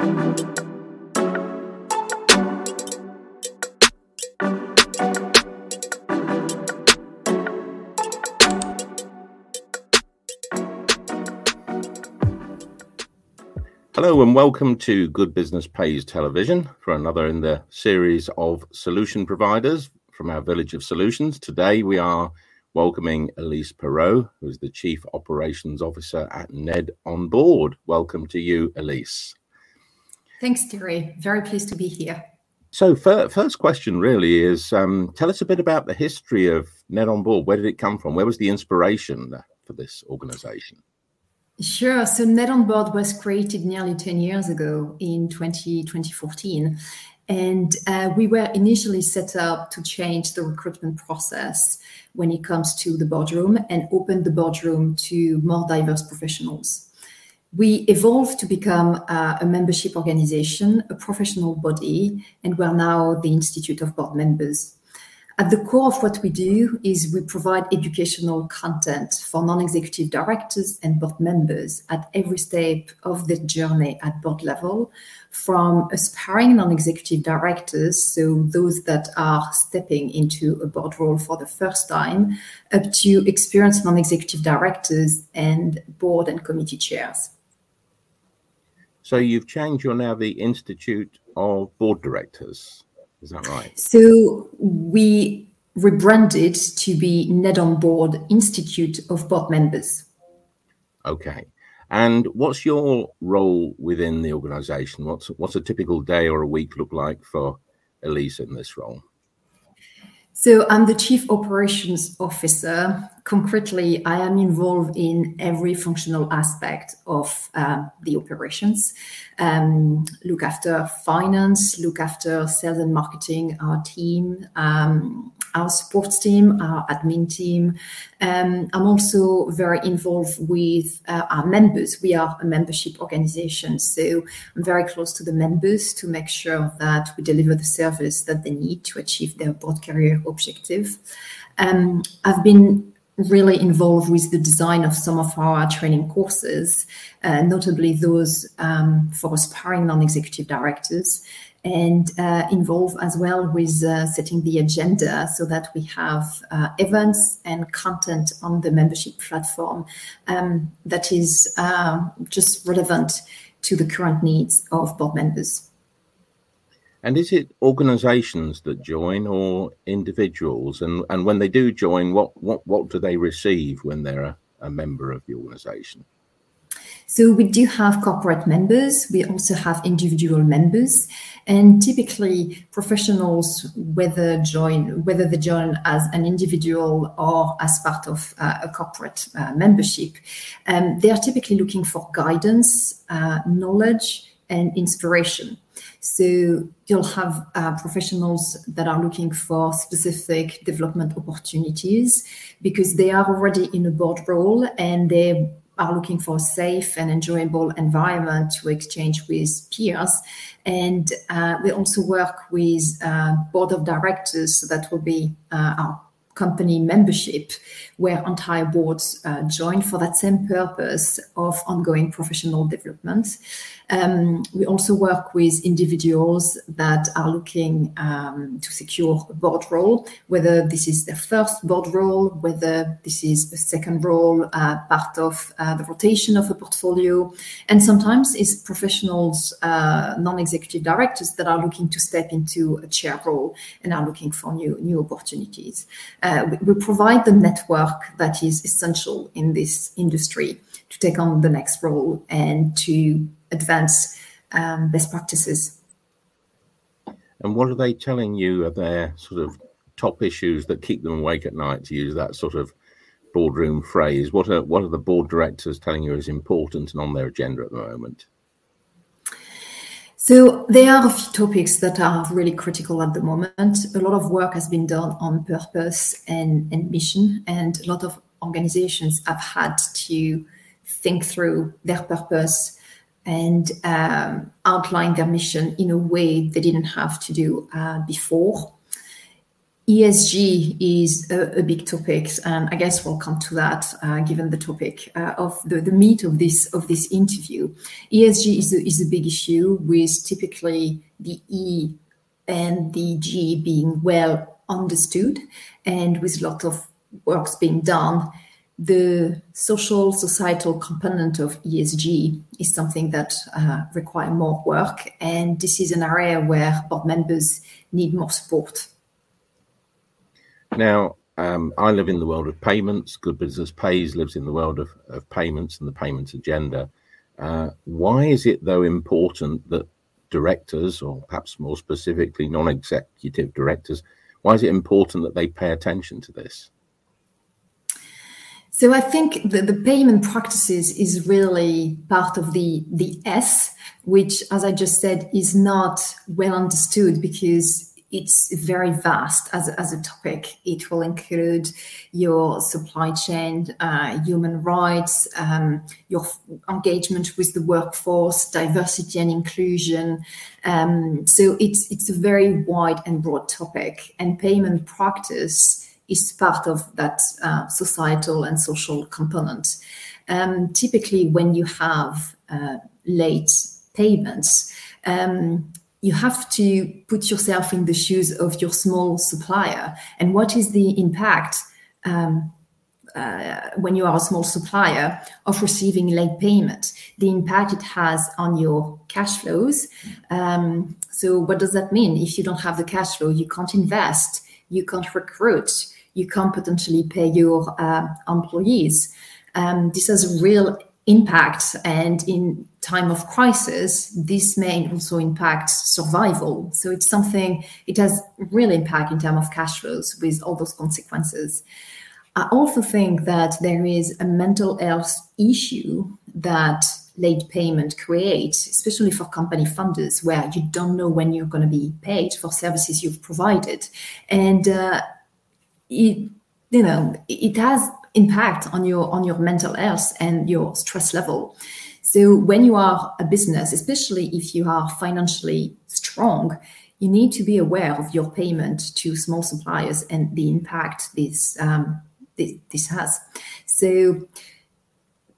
Hello and welcome to Good Business Pays Television for another in the series of solution providers from our Village of Solutions. Today we are welcoming Elise Perraud, who is the Chief Operations Officer at Ned on Board. Welcome to you, Elise. Thanks, Terry. Very pleased to be here. So, first question really is um, tell us a bit about the history of NEDonBoard. Where did it come from? Where was the inspiration for this organization? Sure. So NEDonBoard was created nearly 10 years ago in 20, 2014. And uh, we were initially set up to change the recruitment process when it comes to the boardroom and open the boardroom to more diverse professionals. We evolved to become uh, a membership organization, a professional body, and we're now the Institute of Board Members. At the core of what we do is we provide educational content for non-executive directors and board members at every step of the journey at board level, from aspiring non-executive directors, so those that are stepping into a board role for the first time, up to experienced non-executive directors and board and committee chairs. So you've changed. You're now the Institute of Board Directors. Is that right? So we rebranded to be NEDonBoard Institute of Board Members. Okay. And what's your role within the organization? What's what's a typical day or a week look like for Elise in this role? So I'm the Chief Operations Officer. Concretely, I am involved in every functional aspect of um, the operations. Um, look after finance, look after sales and marketing, our team, um, our sports team, our admin team. Um, I'm also very involved with uh, our members. We are a membership organization, so I'm very close to the members to make sure that we deliver the service that they need to achieve their board career objective. Um, I've been really involved with the design of some of our training courses, uh, notably those um, for aspiring non-executive directors and uh, involve as well with uh, setting the agenda so that we have uh, events and content on the membership platform um, that is uh, just relevant to the current needs of board members. And is it organizations that join or individuals? And, and when they do join, what, what, what do they receive when they're a, a member of the organization? So we do have corporate members. We also have individual members, and typically professionals, whether join whether they join as an individual or as part of uh, a corporate uh, membership, um, they are typically looking for guidance, uh, knowledge, and inspiration. So you'll have uh, professionals that are looking for specific development opportunities because they are already in a board role and they are looking for a safe and enjoyable environment to exchange with peers. And uh, we also work with uh, board of directors, so that will be uh, our company membership, where entire boards uh, join for that same purpose of ongoing professional development. Um, we also work with individuals that are looking um, to secure a board role, whether this is their first board role, whether this is a second role, uh, part of uh, the rotation of a portfolio, and sometimes it's professionals, uh, non-executive directors that are looking to step into a chair role and are looking for new new opportunities. Uh, we, we provide the network that is essential in this industry to take on the next role and to advance um, best practices. And what are they telling you are their sort of top issues that keep them awake at night, to use that sort of boardroom phrase? What are what are the board directors telling you is important and on their agenda at the moment? So there are a few topics that are really critical at the moment. A lot of work has been done on purpose and, and mission, and a lot of organizations have had to think through their purpose and um, outline their mission in a way they didn't have to do uh, before. ESG is a, a, big topic, and I guess we'll come to that uh, given the topic uh, of the, the meat of this of this interview. ESG is a, is a big issue with typically the E and the G being well understood, and with a lot of works being done. The social societal component of ESG is something that uh, require more work, and this is an area where board members need more support now, um, I live in the world of payments. Good Business Pays lives in the world of, of payments and the payments agenda. Uh, why is it, though, important that directors, or perhaps more specifically non executive directors, why is it important that they pay attention to this? So I think the, the payment practices is really part of the the S, which, as I just said, is not well understood because it's very vast as, as a topic. It will include your supply chain, uh, human rights, um, your engagement with the workforce, diversity and inclusion. Um, so it's it's a very wide and broad topic, and payment practice is part of that uh, societal and social component. Um, typically, when you have uh, late payments. Um, you have to put yourself in the shoes of your small supplier and what is the impact um, uh, when you are a small supplier of receiving late payment the impact it has on your cash flows um, so what does that mean if you don't have the cash flow you can't invest you can't recruit you can't potentially pay your uh, employees. Um, this has a real impact and in time of crisis this may also impact survival. So it's something it has real impact in terms of cash flows with all those consequences. I also think that there is a mental health issue that late payment creates especially for company funders where you don't know when you're going to be paid for services you've provided. And uh, it you know it has impact on your on your mental health and your stress level. So when you are a business especially if you are financially strong you need to be aware of your payment to small suppliers and the impact this um, this, this has. So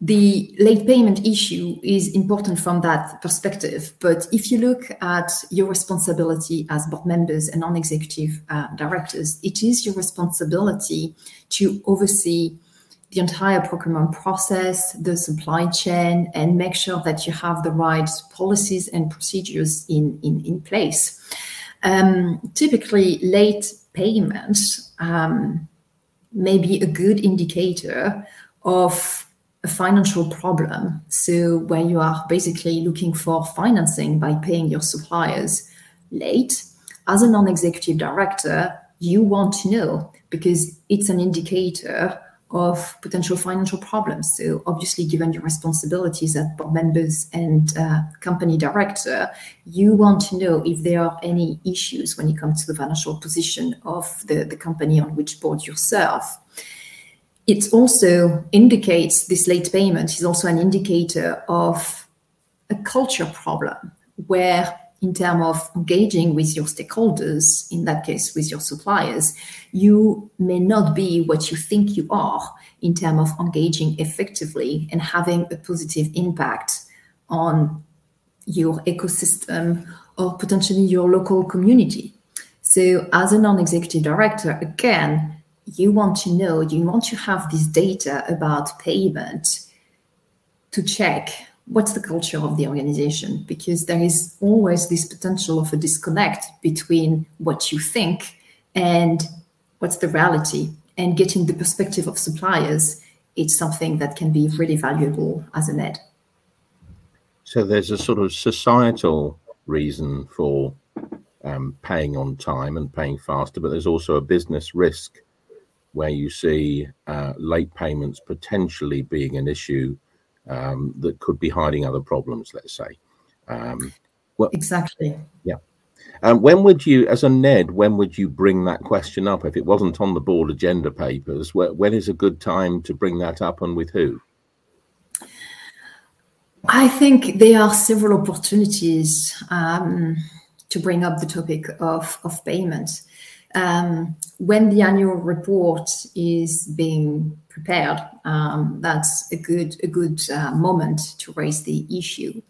the late payment issue is important from that perspective. But if you look at your responsibility as board members and non executive uh, directors, it is your responsibility to oversee the entire procurement process, the supply chain, and make sure that you have the right policies and procedures in, in, in place. Um, typically, late payments um, may be a good indicator of a financial problem. So, where you are basically looking for financing by paying your suppliers late, as a non executive director, you want to know because it's an indicator of potential financial problems. So, obviously, given your responsibilities as board members and uh, company director, you want to know if there are any issues when it comes to the financial position of the, the company on which board you serve it also indicates this late payment is also an indicator of a culture problem where in terms of engaging with your stakeholders in that case with your suppliers you may not be what you think you are in terms of engaging effectively and having a positive impact on your ecosystem or potentially your local community. So as a non-executive director again you want to know, you want to have this data about payment to check what's the culture of the organization because there is always this potential of a disconnect between what you think and what's the reality. And getting the perspective of suppliers it's something that can be really valuable as an ed. So there's a sort of societal reason for um, paying on time and paying faster but there's also a business risk where you see uh, late payments potentially being an issue um, that could be hiding other problems, let's say. Um, well, exactly. Yeah. Um, when would you, as a NED, when would you bring that question up if it wasn't on the board agenda papers? Wh- when is a good time to bring that up and with who? I think there are several opportunities um, to bring up the topic of, of payment. Um, when the annual report is being prepared, um, that's a good a good uh, moment to raise the issue.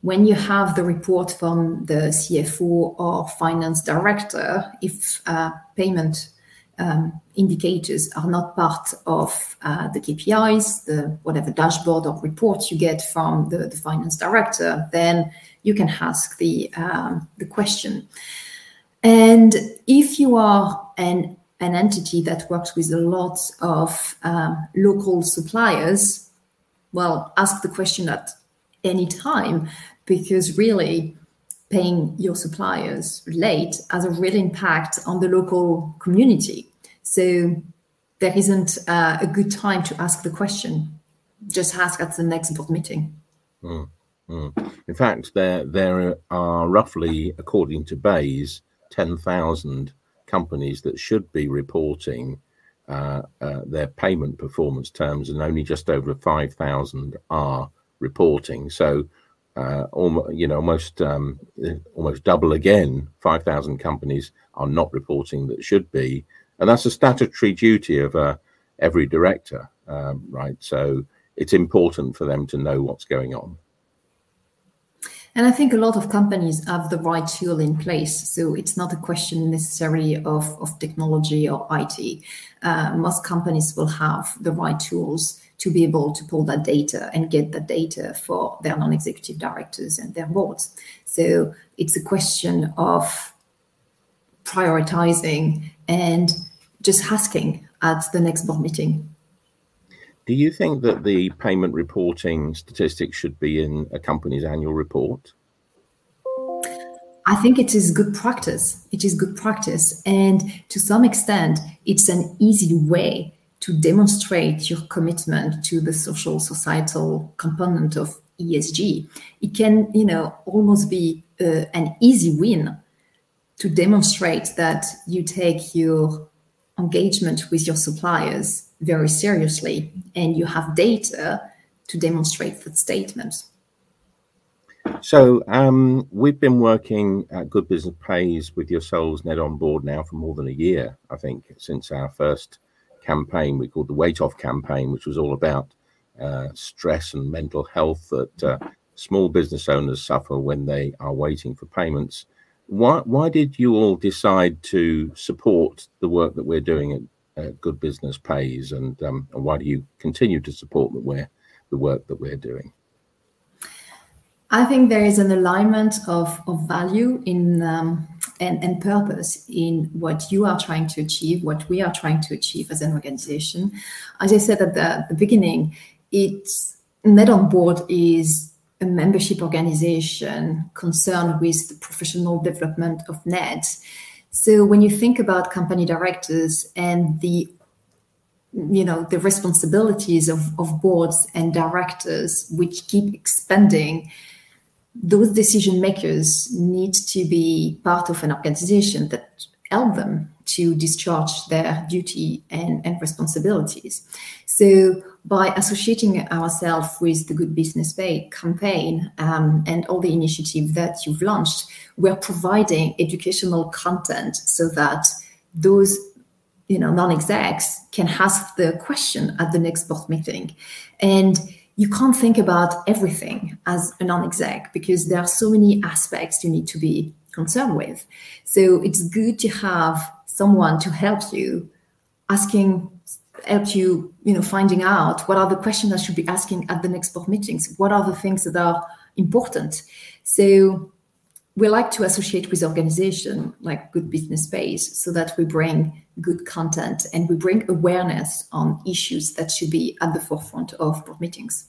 When you have the report from the CFO or finance director, if uh, payment um, indicators are not part of uh, the KPIs, the whatever dashboard or report you get from the, the finance director, then you can ask the um, the question. And if you are an, an entity that works with a lot of um, local suppliers, well, ask the question at any time because really paying your suppliers late has a real impact on the local community. So there isn't uh, a good time to ask the question. Just ask at the next board meeting. Mm, mm. In fact, there there are roughly, according to BEIS, 10,000 companies that should be reporting uh, uh, their payment performance terms, and only just over 5,000 are reporting. So, uh, almost, you know, almost um, almost double again. 5,000 companies are not reporting that should be, and that's a statutory duty of uh, every director, um, right? So, it's important for them to know what's going on. And I think a lot of companies have the right tool in place. So it's not a question necessarily of, of technology or IT. Uh, most companies will have the right tools to be able to pull that data and get that data for their non executive directors and their boards. So it's a question of prioritizing and just asking at the next board meeting. Do you think that the payment reporting statistics should be in a company's annual report? I think it is good practice. It is good practice. And to some extent, it's an easy way to demonstrate your commitment to the social societal component of ESG. It can, you know, almost be uh, an easy win to demonstrate that you take your engagement with your suppliers very seriously and you have data to demonstrate that statement. So um, we've been working at Good Business Pays with yourselves, Ned, on board now for more than a year, I think, since our first campaign we called the Weight Off campaign, which was all about uh, stress and mental health that uh, small business owners suffer when they are waiting for payments. Why, why did you all decide to support the work that we're doing uh, Good Business Pays, and, um, and why do you continue to support the, we're, the work that we're doing? I think there is an alignment of, of value in um, and, and purpose in what you are trying to achieve, what we are trying to achieve as an organization. As I said at the, the beginning, it's NEDonBoard is a membership organization concerned with the professional development of Ned. So when you think about company directors and the you know the responsibilities of, of boards and directors which keep expanding those decision makers need to be part of an organization that help them to discharge their duty and, and responsibilities. So by associating ourselves with the Good Business Pay campaign um, and all the initiative that you've launched, we're providing educational content so that those you know non-execs can ask the question at the next board meeting. And you can't think about everything as a non-exec because there are so many aspects you need to be concerned with. So it's good to have someone to help you asking help you you know finding out what are the questions i should be asking at the next board meetings what are the things that are important so we like to associate with organization like good business pays so that we bring good content and we bring awareness on issues that should be at the forefront of board meetings.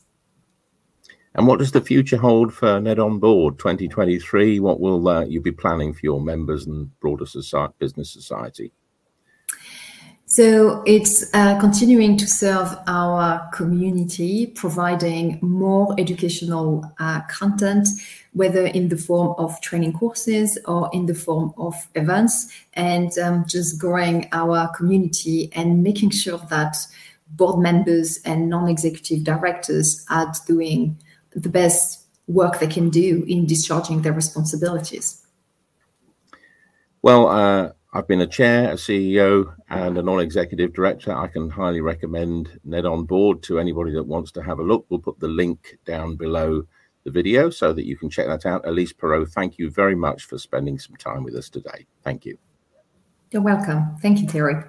And what does the future hold for NEDonBoard 2023? What will uh, you be planning for your members and broader society, business society? So it's uh, continuing to serve our community, providing more educational uh, content, whether in the form of training courses or in the form of events, and um, just growing our community and making sure that board members and non-executive directors are doing the best work they can do in discharging their responsibilities. Well, uh, I've been a chair, a CEO, and a non executive director. I can highly recommend NEDonBoard to anybody that wants to have a look. We'll put the link down below the video so that you can check that out. Elise Perraud, thank you very much for spending some time with us today. Thank you. You're welcome. Thank you, Terry.